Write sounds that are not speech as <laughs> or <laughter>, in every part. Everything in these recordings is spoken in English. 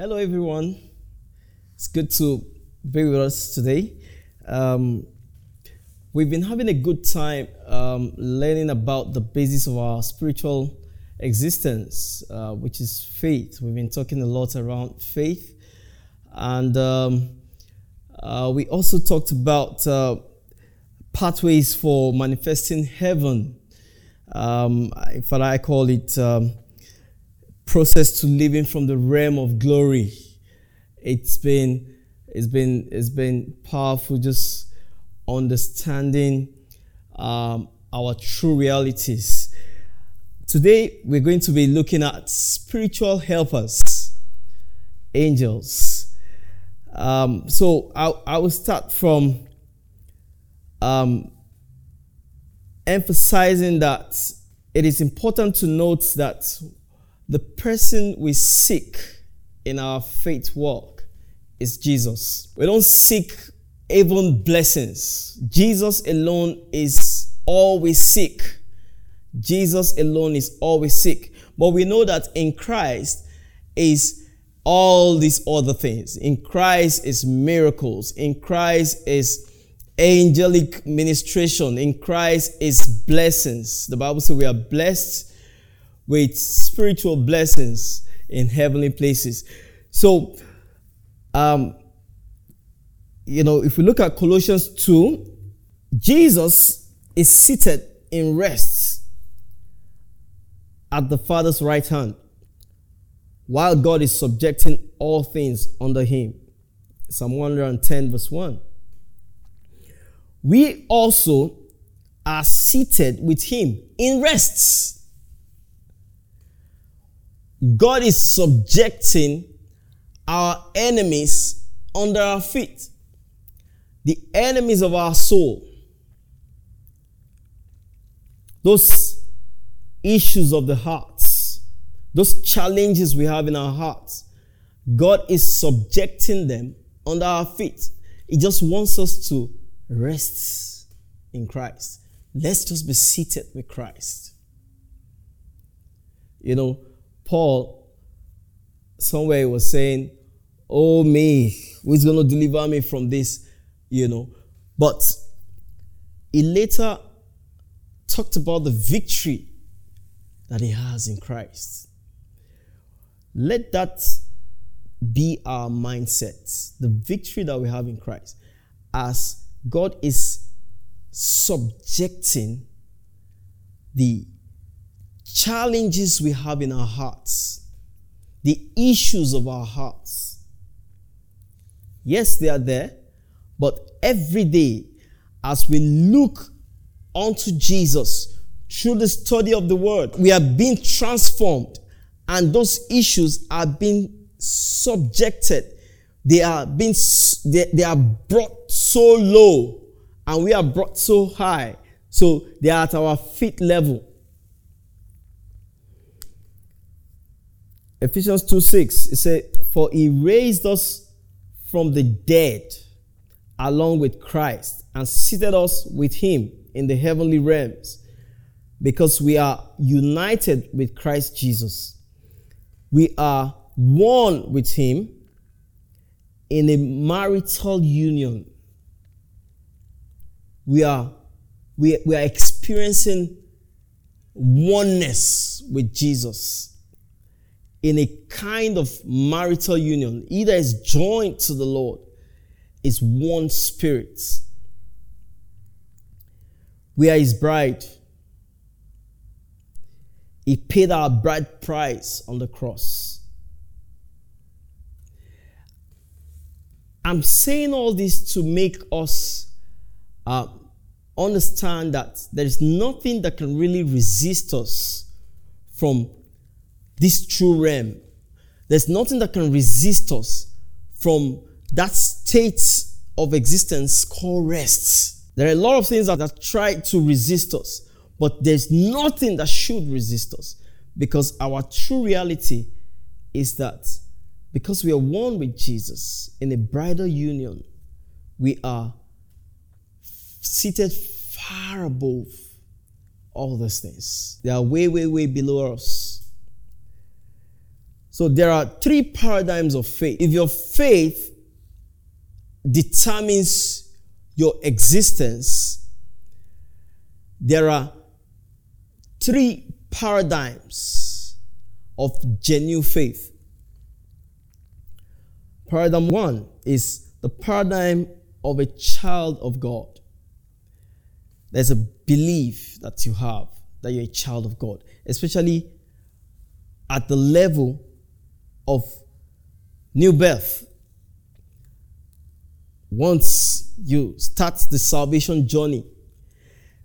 Hello, everyone. It's good to be with us today. Um, we've been having a good time um, learning about the basis of our spiritual existence, uh, which is faith. We've been talking a lot around faith. And um, uh, we also talked about uh, pathways for manifesting heaven. Um, in fact, I call it um, process to living from the realm of glory. It's been it's been it's been powerful just understanding um, our true realities. Today we're going to be looking at spiritual helpers, angels. Um, so I, I will start from um, emphasizing that it is important to note that the person we seek in our faith walk is Jesus. We don't seek even blessings. Jesus alone is all we seek. Jesus alone is all we seek. But we know that in Christ is all these other things. In Christ is miracles. In Christ is angelic ministration. In Christ is blessings. The Bible says we are blessed with spiritual blessings in heavenly places. So, um, you know, if we look at Colossians 2, Jesus is seated in rest at the Father's right hand while God is subjecting all things under him. Psalm 110, verse 1. We also are seated with him in rests God is subjecting our enemies under our feet. The enemies of our soul. Those issues of the hearts. Those challenges we have in our hearts. God is subjecting them under our feet. He just wants us to rest in Christ. Let's just be seated with Christ. You know, Paul, somewhere was saying, Oh, me, who's going to deliver me from this? You know. But he later talked about the victory that he has in Christ. Let that be our mindset, the victory that we have in Christ, as God is subjecting the challenges we have in our hearts, the issues of our hearts. Yes, they are there, but every day as we look unto Jesus through the study of the word, we are being transformed and those issues are being subjected. They are being, they, they are brought so low and we are brought so high. So they are at our feet level. Ephesians 2 6, it says, For he raised us from the dead along with Christ and seated us with him in the heavenly realms because we are united with Christ Jesus. We are one with him in a marital union. We are, we, we are experiencing oneness with Jesus in a kind of marital union, either is joined to the Lord, is one spirit. We are his bride. He paid our bride price on the cross. I'm saying all this to make us uh, understand that there is nothing that can really resist us from this true realm. There's nothing that can resist us from that state of existence called rest. There are a lot of things that have tried to resist us, but there's nothing that should resist us because our true reality is that because we are one with Jesus in a bridal union, we are seated far above all those things. They are way, way, way below us. So there are three paradigms of faith. If your faith determines your existence, there are three paradigms of genuine faith. Paradigm one is the paradigm of a child of God. There's a belief that you have that you're a child of God, especially at the level of new birth. Once you start the salvation journey,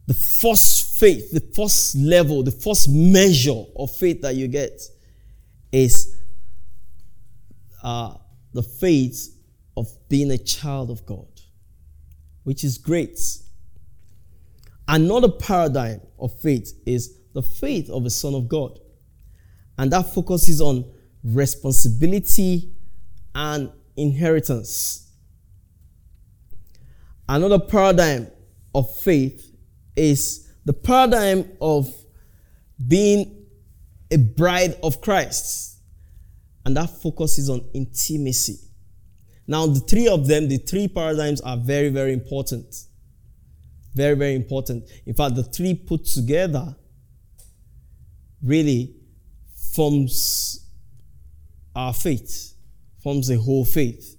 the first faith, the first level, the first measure of faith that you get is uh, the faith of being a child of God, which is great. Another paradigm of faith is the faith of a son of God. And that focuses on responsibility and inheritance. Another paradigm of faith is the paradigm of being a bride of Christ. And that focuses on intimacy. Now, the three of them, the three paradigms are very, very important. Very, very important. In fact, the three put together really forms our faith, forms a whole faith.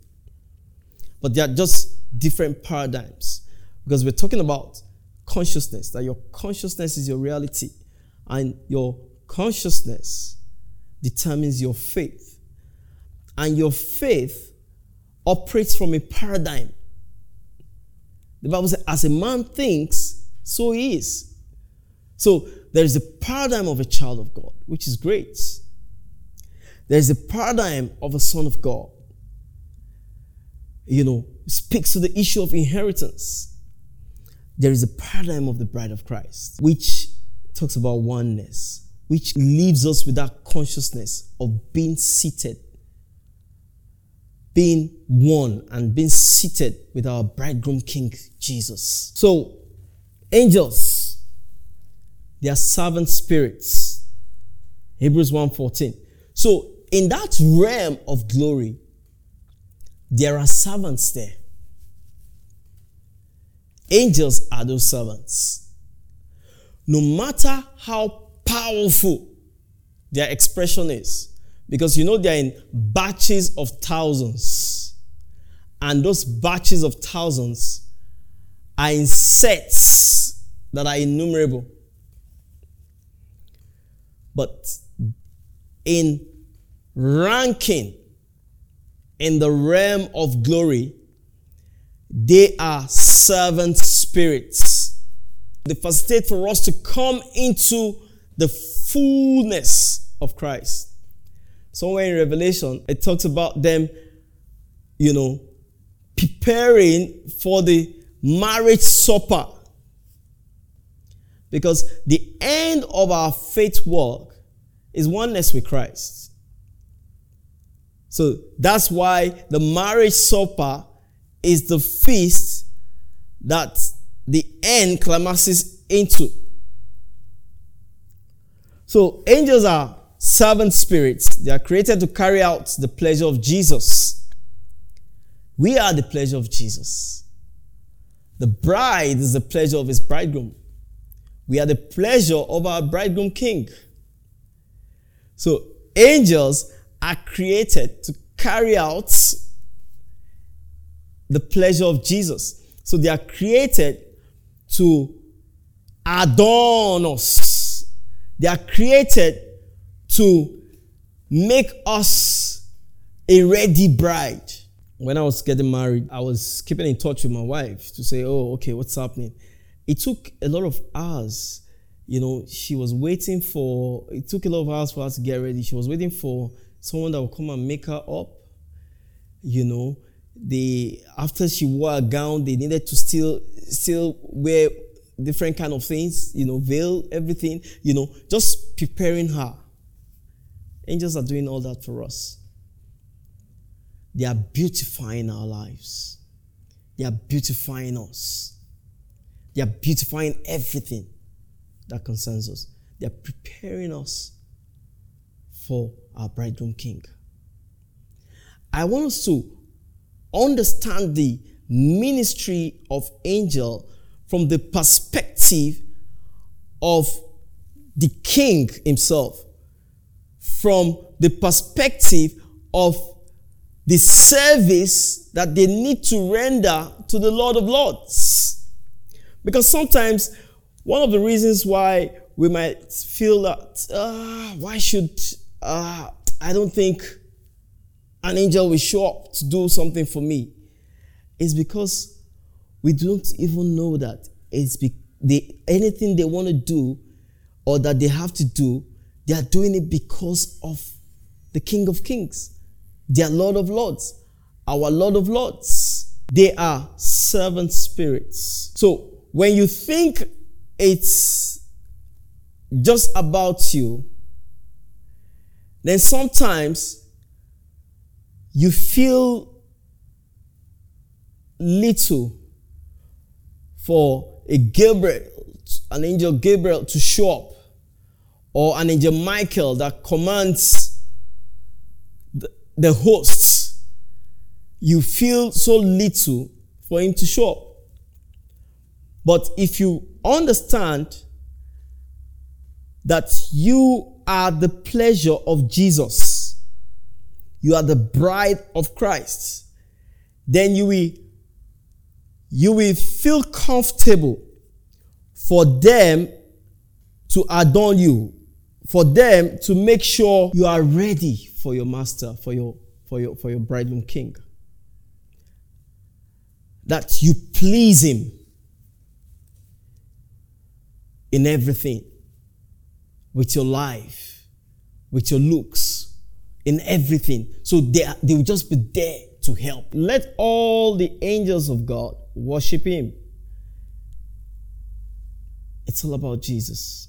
But they are just different paradigms because we're talking about consciousness, that your consciousness is your reality, and your consciousness determines your faith. And your faith operates from a paradigm. The Bible says, as a man thinks, so he is. So there is a paradigm of a child of God, which is great. There is a paradigm of a son of God. You know, speaks to the issue of inheritance. There is a paradigm of the bride of Christ, which talks about oneness, which leaves us with that consciousness of being seated being one and being seated with our bridegroom king Jesus. So, angels, they are servant spirits. Hebrews 1:14. So, in that realm of glory, there are servants there. Angels are those servants. No matter how powerful their expression is, because you know they're in batches of thousands. And those batches of thousands are in sets that are innumerable. But in ranking in the realm of glory, they are servant spirits. They facilitate for us to come into the fullness of Christ. Somewhere in Revelation, it talks about them, you know, preparing for the marriage supper. Because the end of our faith work is oneness with Christ. So that's why the marriage supper is the feast that the end climaxes into. So angels are servant spirits. They are created to carry out the pleasure of Jesus. We are the pleasure of Jesus. The bride is the pleasure of his bridegroom. We are the pleasure of our bridegroom king. So angels are created to carry out the pleasure of Jesus. So they are created to adorn us. They are created to make us a ready bride. When I was getting married, I was keeping in touch with my wife to say, oh, okay, what's happening? It took a lot of hours. You know, she was waiting for, it took a lot of hours for us to get ready. She was waiting for someone that will come and make her up. You know, they, after she wore a gown, they needed to still, still wear different kind of things, you know, veil, everything, you know, just preparing her. Angels are doing all that for us. They are beautifying our lives. They are beautifying us. They are beautifying everything that concerns us. They are preparing us for our bridegroom king. I want us to understand the ministry of angel from the perspective of the king himself, from the perspective of the service that they need to render to the Lord of Lords. Because sometimes one of the reasons why we might feel that, uh, why should, uh, I don't think an angel will show up to do something for me, It's because we don't even know that it's be- they, anything they want to do or that they have to do, they are doing it because of the King of Kings, their Lord of Lords, our Lord of Lords. They are servant spirits. So when you think it's just about you, then sometimes you feel little for a Gabriel, an angel Gabriel to show up, or an angel Michael that commands the, the hosts. You feel so little for him to show up. But if you understand that you are the pleasure of Jesus, you are the bride of Christ, then you will, you will feel comfortable for them to adorn you, for them to make sure you are ready for your master, for your, for your, for your bridegroom king. That you please him in everything with your life, with your looks, in everything. So they, they will just be there to help. Let all the angels of God worship Him. It's all about Jesus.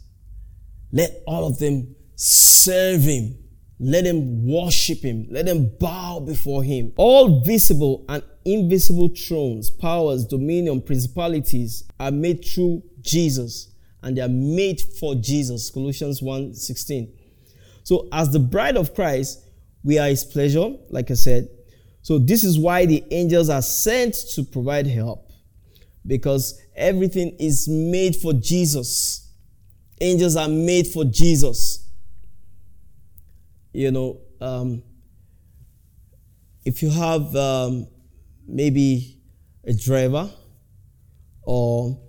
Let all of them serve Him. Let them worship Him. Let them bow before Him. All visible and invisible thrones, powers, dominion, principalities are made through Jesus and they are made for Jesus. Colossians 1 16. So, as the bride of Christ, we are his pleasure, like I said. So, this is why the angels are sent to provide help because everything is made for Jesus. Angels are made for Jesus. You know, um, if you have um, maybe a driver or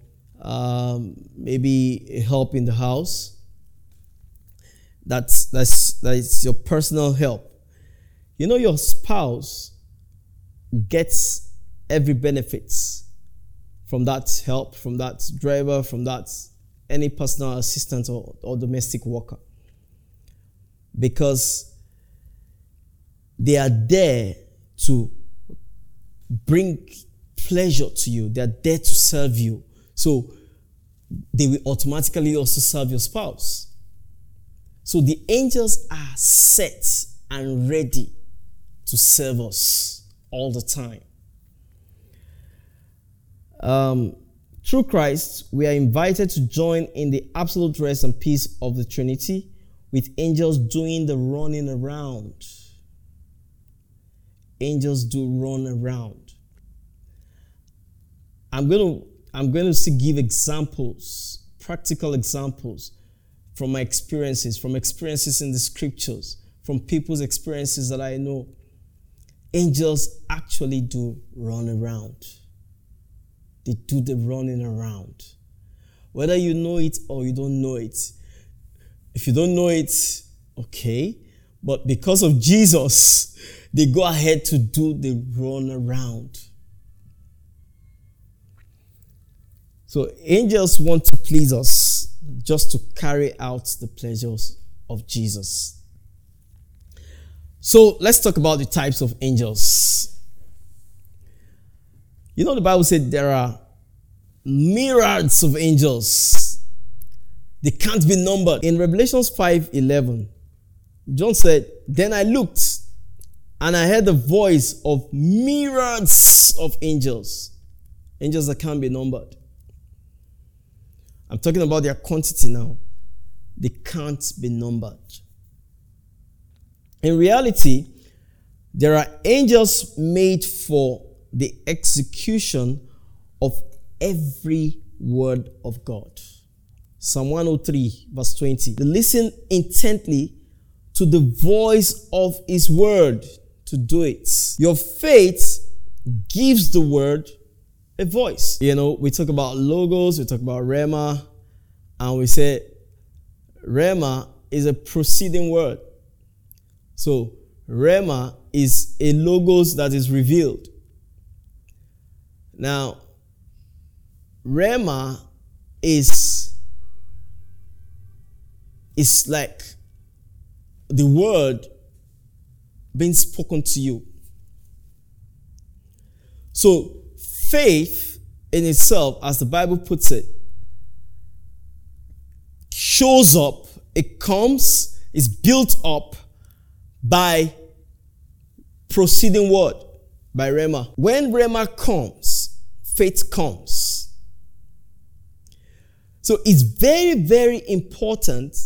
um, maybe help in the house. That's that's that's your personal help. You know your spouse gets every benefits from that help, from that driver, from that any personal assistant or, or domestic worker. Because they are there to bring pleasure to you. They are there to serve you. So they will automatically also serve your spouse. So the angels are set and ready to serve us all the time. Um, through Christ, we are invited to join in the absolute rest and peace of the Trinity with angels doing the running around. Angels do run around. I'm going to I'm going to give examples, practical examples from my experiences, from experiences in the scriptures, from people's experiences that I know. Angels actually do run around. They do the running around. Whether you know it or you don't know it. If you don't know it, okay. But because of Jesus, they go ahead to do the run around. So angels want to please us just to carry out the pleasures of Jesus. So let's talk about the types of angels. You know, the Bible said there are myriads of angels. They can't be numbered. In Revelations 5 11, John said, Then I looked and I heard the voice of myriads of angels. Angels that can't be numbered. I'm talking about their quantity now. They can't be numbered. In reality, there are angels made for the execution of every word of God. Psalm 103, verse 20. They Listen intently to the voice of his word to do it. Your faith gives the word a voice. You know, we talk about logos, we talk about Rhema, and we say Rhema is a proceeding word. So, Rhema is a logos that is revealed. Now, Rhema is is like the word being spoken to you. So, faith in itself, as the Bible puts it, shows up, it comes, is built up by proceeding word, by Rhema. When Rhema comes, faith comes. So it's very, very important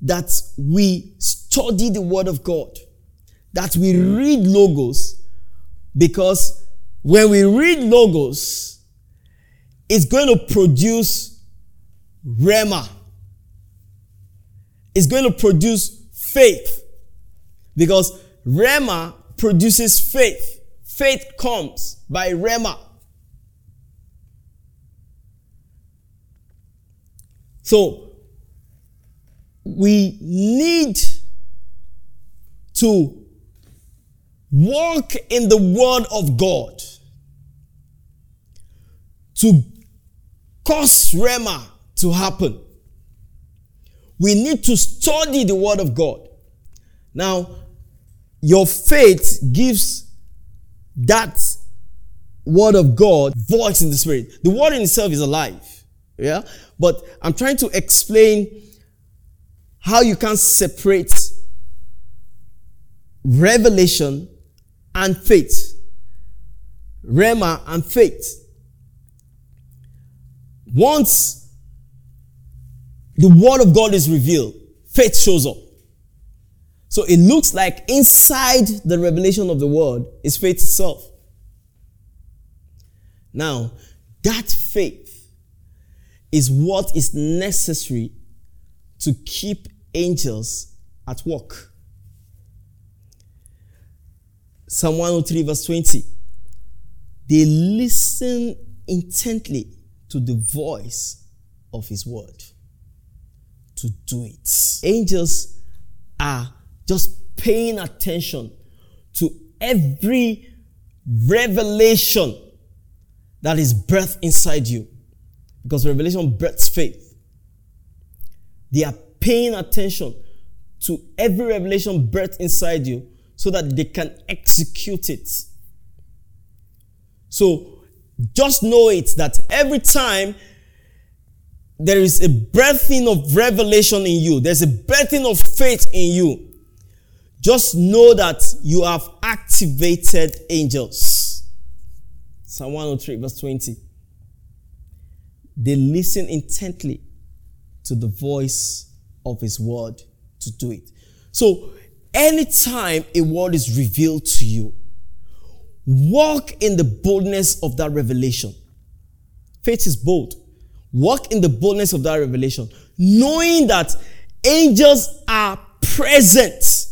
that we study the Word of God, that we read logos, because when we read logos, it's going to produce Rhema. It's going to produce faith. Because Rhema produces faith. Faith comes by Rhema. So, we need to walk in the Word of God to cause Rhema to happen. We need to study the Word of God. Now, your faith gives that Word of God voice in the Spirit. The Word in itself is alive. Yeah? But I'm trying to explain how you can separate revelation and faith. Rhema and faith. Once the word of God is revealed, faith shows up. So it looks like inside the revelation of the word is faith itself. Now, that faith is what is necessary to keep angels at work. Psalm 103, verse 20. They listen intently to the voice of his word to do it. Angels are just paying attention to every revelation that is birthed inside you. Because revelation births faith. They are paying attention to every revelation birthed inside you so that they can execute it. So just know it that every time there is a birthing of revelation in you, there's a birthing of faith in you. Just know that you have activated angels. Psalm 103, verse 20. They listen intently to the voice of his word to do it. So anytime a word is revealed to you, walk in the boldness of that revelation. Faith is bold. Walk in the boldness of that revelation, knowing that angels are present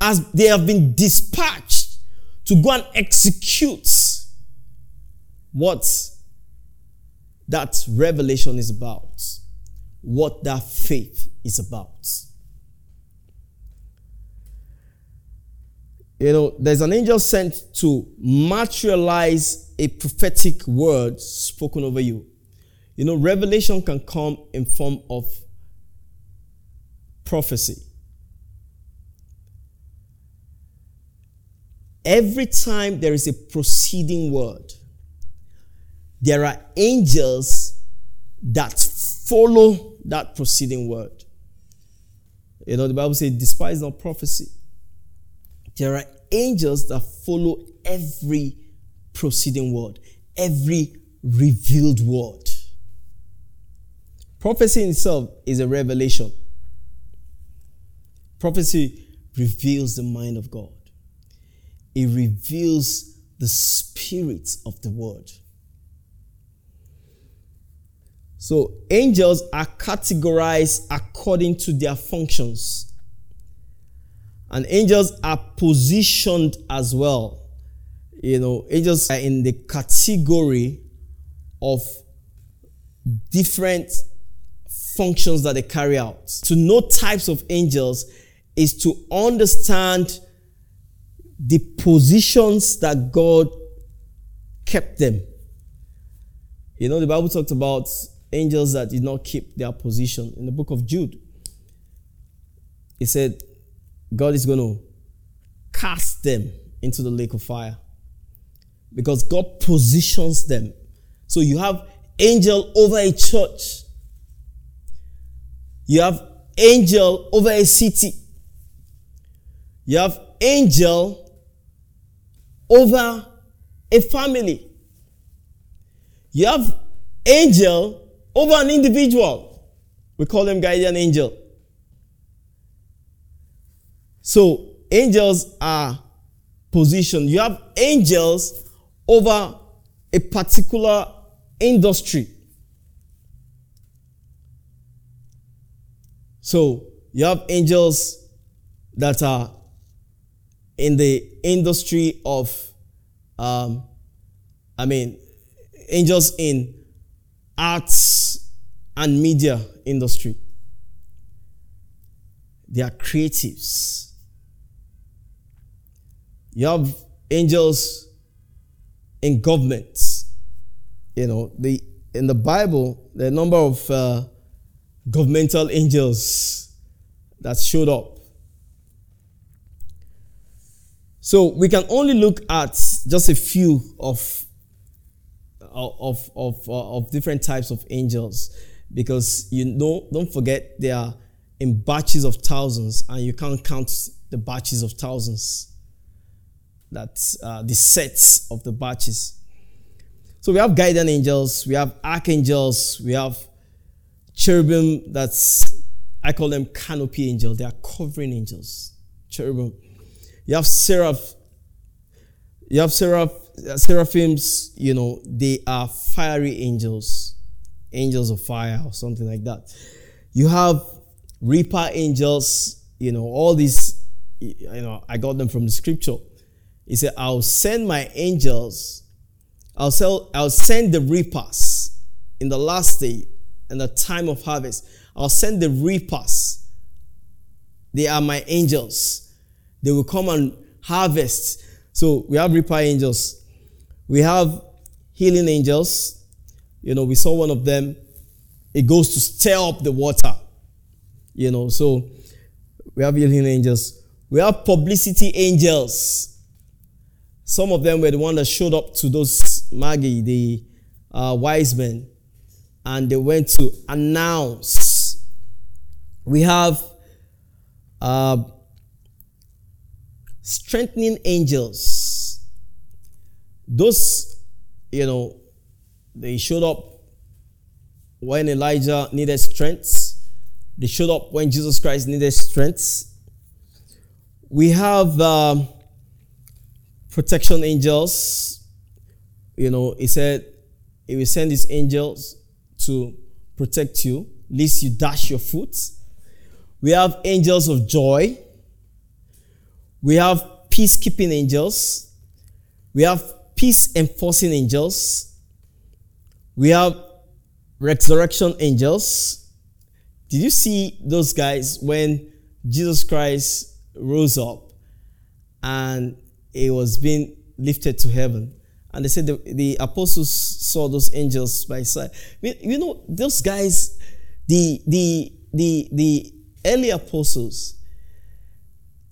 as they have been dispatched to go and execute what that revelation is about, what that faith is about. You know, there's an angel sent to materialize a prophetic word spoken over you. You know, revelation can come in form of prophecy. Every time there is a proceeding word, there are angels that follow that proceeding word. You know, the Bible says, despise not prophecy. There are angels that follow every proceeding word, every revealed word. Prophecy itself is a revelation. Prophecy reveals the mind of God. It reveals the spirit of the word. So angels are categorized according to their functions. And angels are positioned as well. You know, angels are in the category of different functions that they carry out. To know types of angels is to understand the positions that God kept them. You know, the Bible talked about angels that did not keep their position. In the book of Jude, it said, God is going to cast them into the lake of fire because God positions them. So you have angel over a church. You have angel over a city. You have angel over a family. You have angel over an individual. We call them guardian angel. So angels are positioned. You have angels over a particular industry. So you have angels that are in the industry of, um, I mean, angels in arts and media industry. They are creatives. You have angels in government. You know, the in the Bible, the number of uh, governmental angels that showed up. So we can only look at just a few of of, of, uh, of different types of angels because you know, don't forget they are in batches of thousands and you can't count the batches of thousands. That's uh, the sets of the batches. So we have guardian angels, we have archangels, we have cherubim. That's I call them canopy angels. They are covering angels. Cherubim. You have seraph. You have seraph seraphims, you know, they are fiery angels, angels of fire or something like that. You have reaper angels, you know, all these, you know, I got them from the scripture. He said, I'll send my angels, I'll, sell, I'll send the reapers in the last day and the time of harvest. I'll send the reapers. They are my angels. They will come and harvest. So we have reaper angels. We have healing angels. You know, we saw one of them. It goes to stir up the water. You know, so we have healing angels. We have publicity angels. Some of them were the one that showed up to those Magi, the uh, wise men, and they went to announce. We have uh, strengthening angels those, you know, they showed up when Elijah needed strength. They showed up when Jesus Christ needed strength. We have um, protection angels. You know, he said he will send his angels to protect you, lest you dash your foot. We have angels of joy. We have peacekeeping angels. We have peace enforcing angels. We have resurrection angels. Did you see those guys when Jesus Christ rose up and he was being lifted to heaven? And they said the, the apostles saw those angels by side. You know, those guys, the the the the early apostles,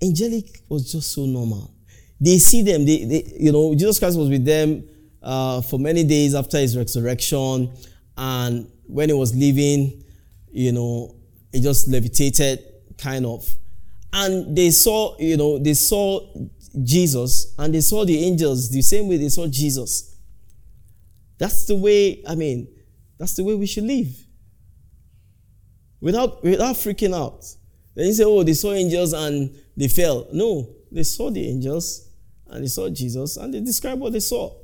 angelic was just so normal they see them. They, they, you know, Jesus Christ was with them uh, for many days after his resurrection, and when he was leaving, you know, he just levitated, kind of, and they saw, you know, they saw Jesus, and they saw the angels the same way they saw Jesus. That's the way. I mean, that's the way we should live. Without without freaking out. Then you say, oh, they saw angels and they fell. No, they saw the angels and they saw Jesus and they described what they saw.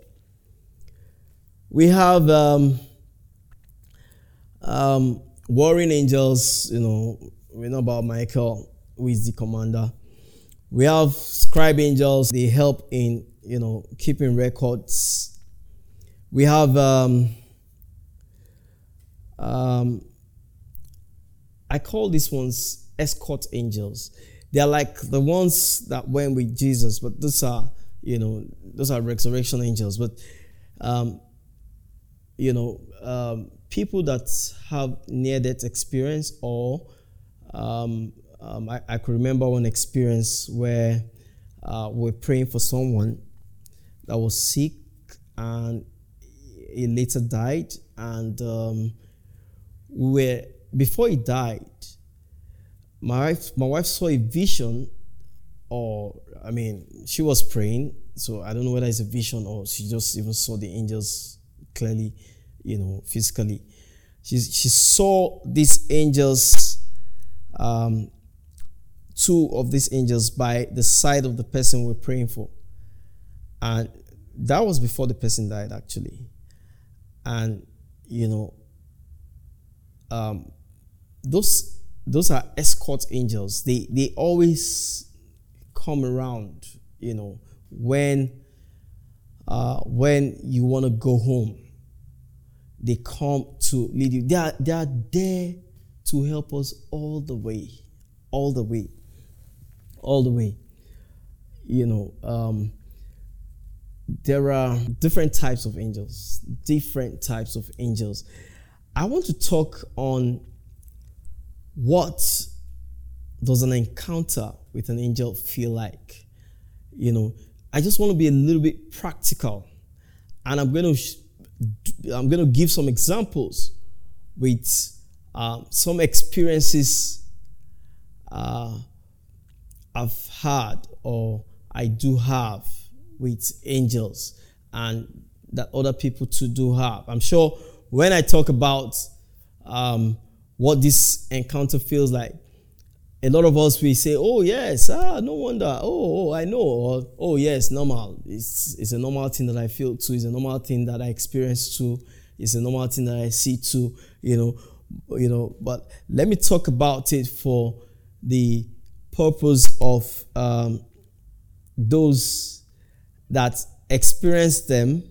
We have um, um, warring angels, you know, we know about Michael, who is the commander. We have scribe angels, they help in, you know, keeping records. We have um, um, I call these ones escort angels. They are like the ones that went with Jesus, but those are, you know, those are resurrection angels. But, um, you know, um, people that have near death experience, or um, um, I, I could remember one experience where uh, we we're praying for someone that was sick and he later died, and um, we were before he died, my wife, my wife saw a vision, or I mean, she was praying, so I don't know whether it's a vision or she just even saw the angels clearly, you know, physically. She, she saw these angels, um, two of these angels by the side of the person we're praying for. And that was before the person died, actually. And, you know, um, those those are escort angels. They they always come around, you know, when uh, when you want to go home. They come to lead you. They are, they are there to help us all the way, all the way, all the way. You know, um, there are different types of angels, different types of angels. I want to talk on what does an encounter with an angel feel like? You know, I just want to be a little bit practical, and I'm going to I'm going to give some examples with um, some experiences uh, I've had or I do have with angels, and that other people too do have. I'm sure when I talk about um, what this encounter feels like. A lot of us we say, "Oh yes, ah, no wonder. Oh, oh I know." Or, "Oh yes, normal. It's it's a normal thing that I feel too. It's a normal thing that I experience too. It's a normal thing that I see too." You know, you know. But let me talk about it for the purpose of um, those that experience them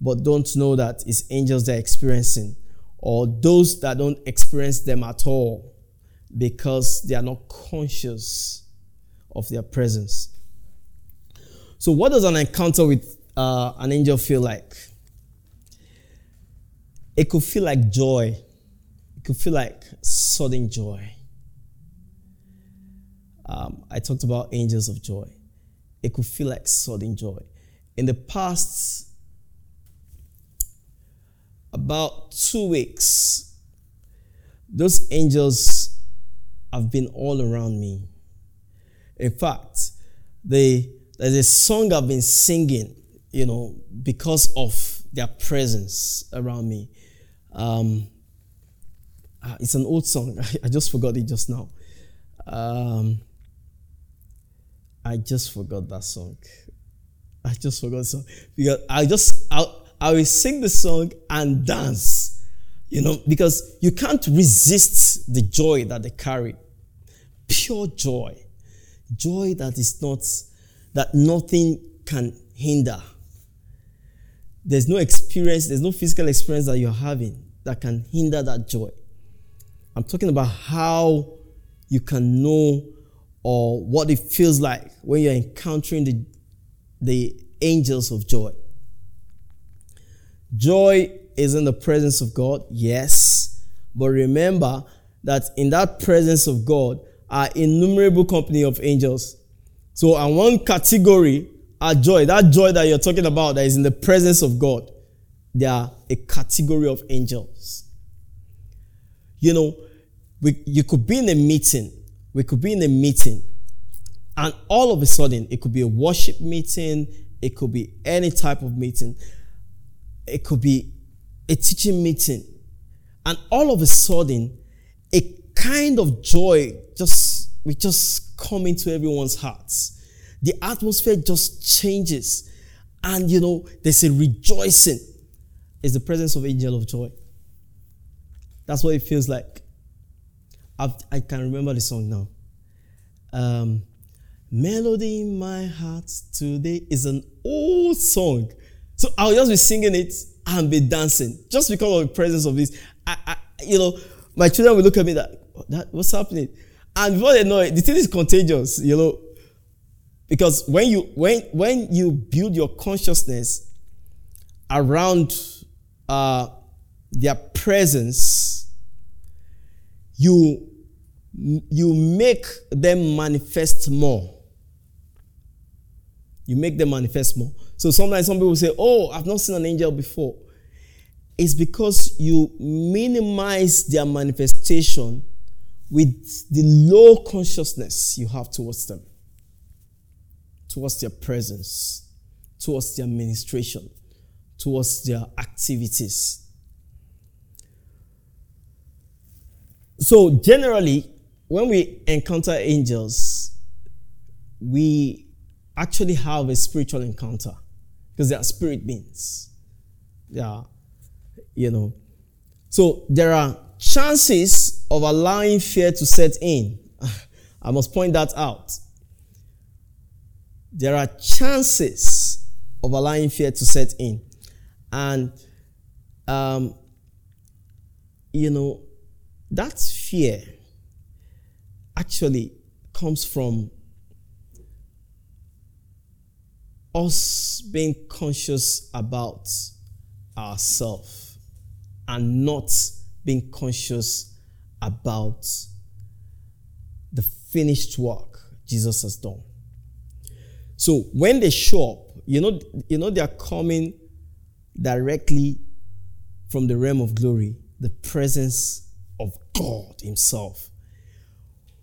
but don't know that it's angels they're experiencing or those that don't experience them at all because they are not conscious of their presence. So, what does an encounter with uh, an angel feel like? It could feel like joy, it could feel like sudden joy. Um, I talked about angels of joy. It could feel like sudden joy. In the past about two weeks, those angels have been all around me. In fact, they, there's a song I've been singing, you know, because of their presence around me. Um, uh, it's an old song. <laughs> I just forgot it just now. Um, I just forgot that song. I just forgot song because I just I, I will sing the song and dance, you know, because you can't resist the joy that they carry. Pure joy. Joy that is not, that nothing can hinder. There's no experience, there's no physical experience that you're having that can hinder that joy. I'm talking about how you can know or what it feels like when you're encountering the, the angels of joy. Joy is in the presence of God, yes. But remember that in that presence of God are innumerable company of angels. So, and one category are joy. That joy that you're talking about that is in the presence of God, they are a category of angels. You know, we, you could be in a meeting. We could be in a meeting, and all of a sudden, it could be a worship meeting, it could be any type of meeting it could be a teaching meeting. And all of a sudden, a kind of joy just we just come into everyone's hearts. The atmosphere just changes. And you know, there's a rejoicing. It's the presence of angel of joy. That's what it feels like. I've, i can remember the song now. Um, Melody in my heart today is an old song. So I'll just be singing it and be dancing just because of the presence of this. I, I you know, my children will look at me that, that what's happening? And before they know it, the thing is contagious, you know. Because when you when when you build your consciousness around uh, their presence, you you make them manifest more. You make them manifest more. So sometimes some people say, "Oh, I've not seen an angel before." It's because you minimize their manifestation with the low consciousness you have towards them, towards their presence, towards their ministration, towards their activities. So, generally, when we encounter angels, we actually have a spiritual encounter because they are spirit beings. They are, you know. So, there are chances of allowing fear to set in. <laughs> I must point that out. There are chances of allowing fear to set in. And, um, you know, that fear actually comes from us being conscious about ourselves and not being conscious about the finished work Jesus has done. So when they show up, you know, you know they are coming directly from the realm of glory, the presence God Himself.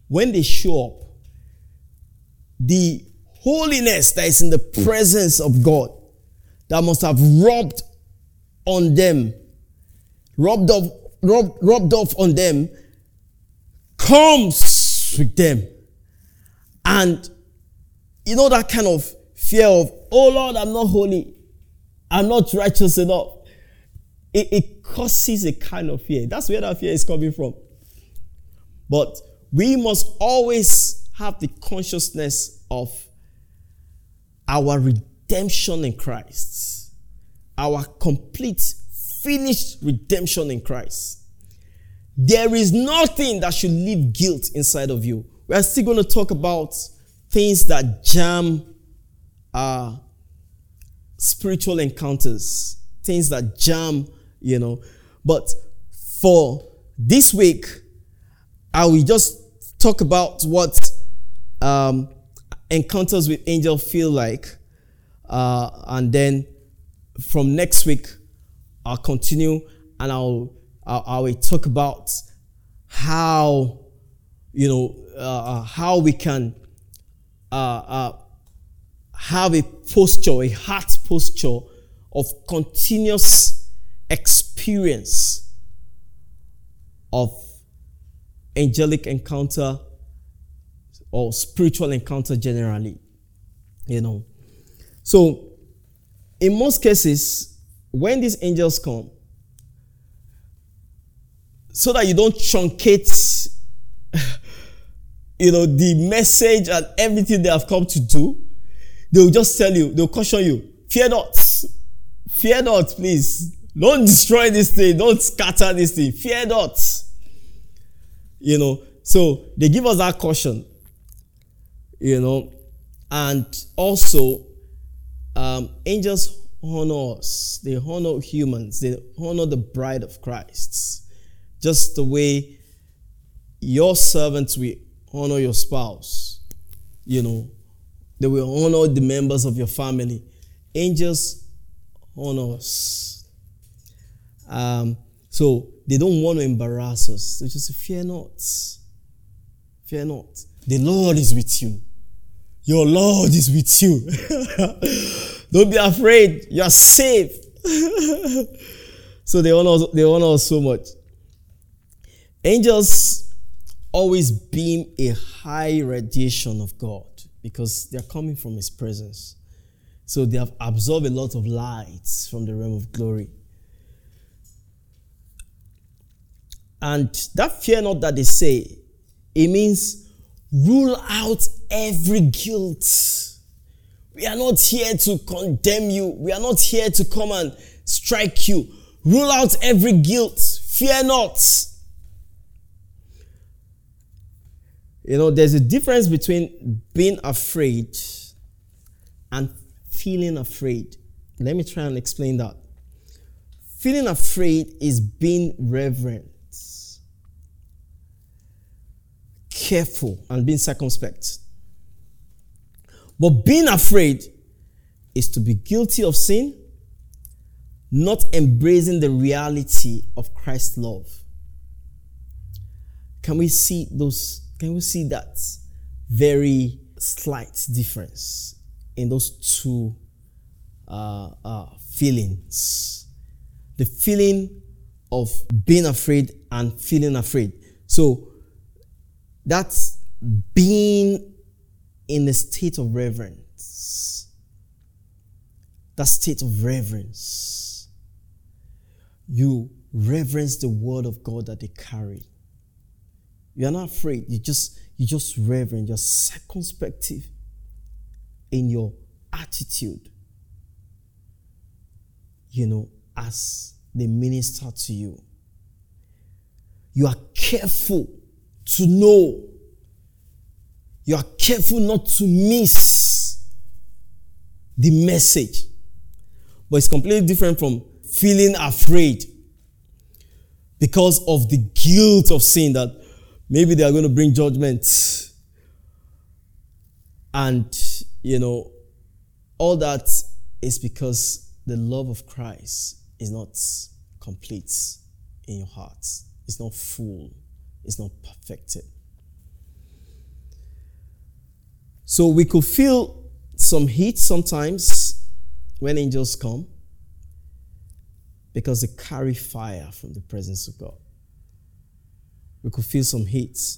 When they show up, the holiness that is in the presence of God that must have rubbed on them, rubbed off rubbed, off on them comes with them. And you know that kind of fear of, oh Lord, I'm not holy. I'm not righteous enough. It, it causes a kind of fear. That's where that fear is coming from. But we must always have the consciousness of our redemption in Christ, our complete finished redemption in Christ. There is nothing that should leave guilt inside of you. We are still going to talk about things that jam our spiritual encounters, things that jam, you know. But for this week, I will just talk about what um, encounters with angel feel like. Uh, and then from next week, I'll continue and I'll, I will talk about how, you know, uh, uh, how we can uh, uh, have a posture, a heart posture of continuous experience of angelic encounter or spiritual encounter generally. You know. So, in most cases, when these angels come, so that you don't truncate, <laughs> you know, the message and everything they have come to do, they will just tell you, they'll caution you, fear not, fear not, please. Don't destroy this thing, don't scatter this thing, fear not. You know, so they give us that caution, you know, and also um, angels honor us. They honor humans. They honor the bride of Christ. Just the way your servants will honor your spouse. You know, they will honor the members of your family. Angels honor us. Um, so they don't want to embarrass us. They just say, Fear not. Fear not. The Lord is with you. Your Lord is with you. <laughs> Don't be afraid. You are safe. <laughs> so they honor, they honor us so much. Angels always beam a high radiation of God because they're coming from His presence. So they have absorbed a lot of lights from the realm of glory. And that fear not that they say, it means rule out every guilt. We are not here to condemn you. We are not here to come and strike you. Rule out every guilt. Fear not. You know, there's a difference between being afraid and feeling afraid. Let me try and explain that. Feeling afraid is being reverent, careful, and being circumspect. But being afraid is to be guilty of sin, not embracing the reality of Christ's love. Can we see those can we see that very slight difference in those two uh, uh, feelings? The feeling of being afraid and feeling afraid. So that's being in a state of reverence. That state of reverence. You reverence the word of God that they carry. You're not afraid. You just you just reverent. You're circumspective in your attitude. You know, as they minister to you. You are careful to know. You are careful not to miss the message. But it's completely different from feeling afraid because of the guilt of sin that Maybe they are going to bring judgment. And, you know, all that is because the love of Christ is not complete in your heart. It's not full. It's not perfected. So we could feel some heat sometimes when angels come because they carry fire from the presence of God we could feel some heat.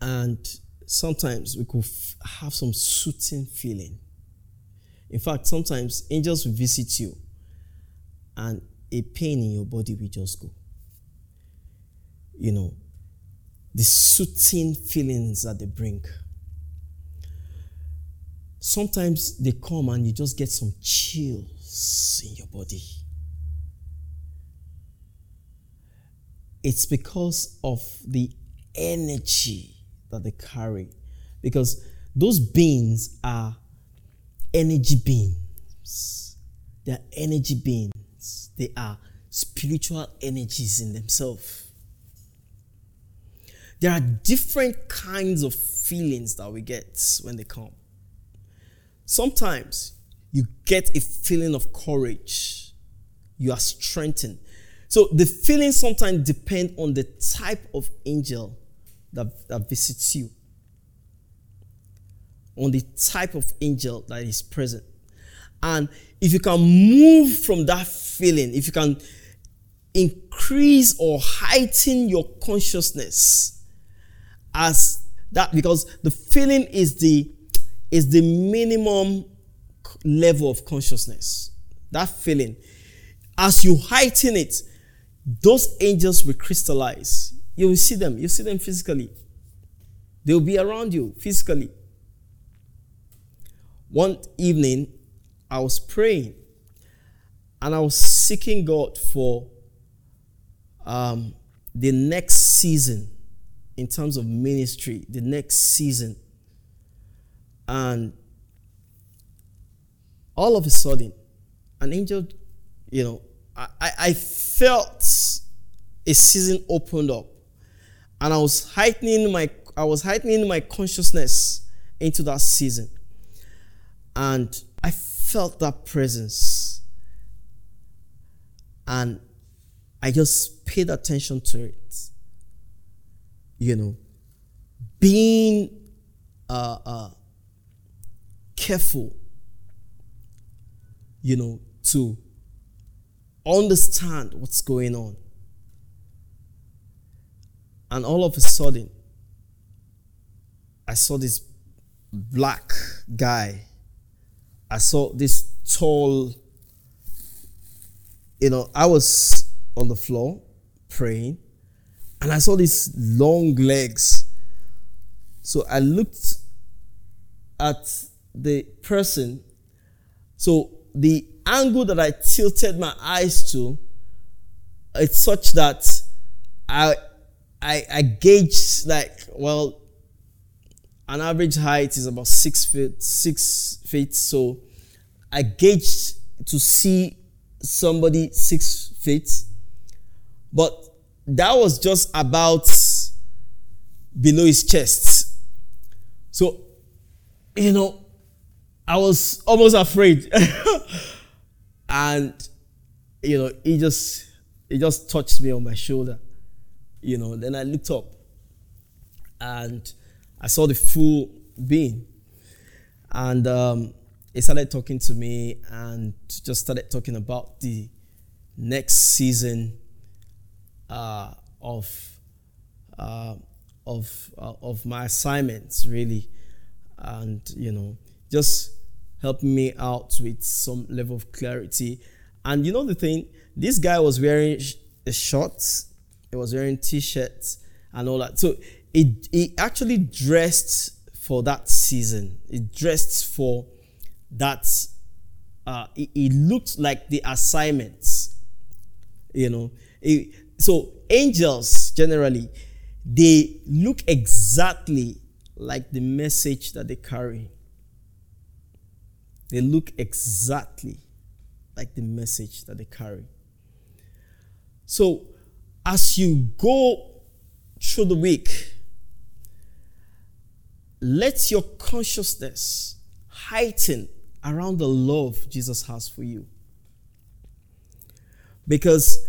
And sometimes we could f- have some soothing feeling. In fact, sometimes angels will visit you and a pain in your body will just go. You know, the soothing feelings that they bring. Sometimes they come and you just get some chills in your body. it's because of the energy that they carry. Because those beings are energy beings. They are energy beings. They are spiritual energies in themselves. There are different kinds of feelings that we get when they come. Sometimes you get a feeling of courage. You are strengthened. So the feelings sometimes depend on the type of angel that, that visits you, on the type of angel that is present. And if you can move from that feeling, if you can increase or heighten your consciousness as that because the feeling is the is the minimum level of consciousness that feeling as you heighten it those angels will crystallize. You will see them. You see them physically. They will be around you physically. One evening, I was praying and I was seeking God for um, the next season in terms of ministry, the next season. And all of a sudden, an angel, you know, I, I felt a season opened up and I was heightening my I was heightening my consciousness into that season. And I felt that presence. And I just paid attention to it. You know, being uh, uh, careful, you know, to understand what's going on. And all of a sudden, I saw this black guy. I saw this tall, you know, I was on the floor praying and I saw these long legs. So I looked at the person. So the angle that I tilted my eyes to, it's such that I I, I gauged like well an average height is about six feet six feet so I gauged to see somebody six feet but that was just about below his chest. So you know I was almost afraid. <laughs> And you know he just he just touched me on my shoulder you know, then I looked up and I saw the full being. And um, he started talking to me and just started talking about the next season uh, of uh, of uh, of my assignments, really, and you know, just helping me out with some level of clarity. And you know the thing, this guy was wearing a shorts he was wearing t-shirts and all that. So he, he actually dressed for that season. He dressed for that. Uh, he, he looked like the assignments. You know. He, so angels generally, they look exactly like the message that they carry. They look exactly like the message that they carry. So as you go through the week, let your consciousness heighten around the love Jesus has for you. Because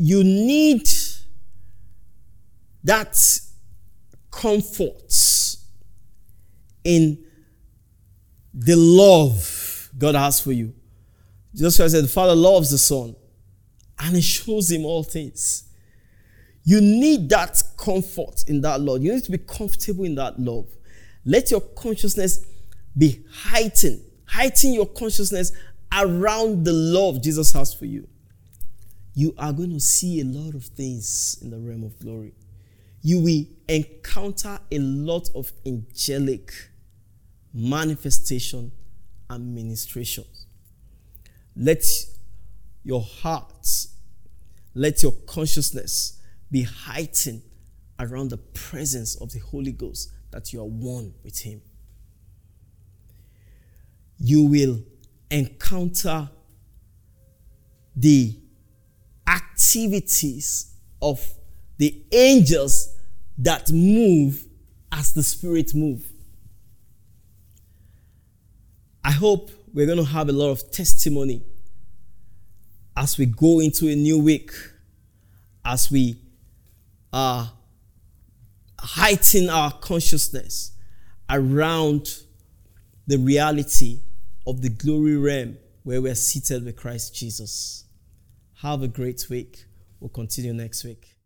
you need that comfort in the love God has for you. Jesus Christ said, The Father loves the Son and He shows him all things. You need that comfort in that love. You need to be comfortable in that love. Let your consciousness be heightened. Heighten your consciousness around the love Jesus has for you. You are going to see a lot of things in the realm of glory. You will encounter a lot of angelic manifestation and ministrations. Let your heart, let your consciousness be heightened around the presence of the Holy Ghost that you are one with Him. You will encounter the activities of the angels that move as the Spirit move. I hope we're going to have a lot of testimony as we go into a new week, as we uh, heighten our consciousness around the reality of the glory realm where we're seated with Christ Jesus. Have a great week. We'll continue next week.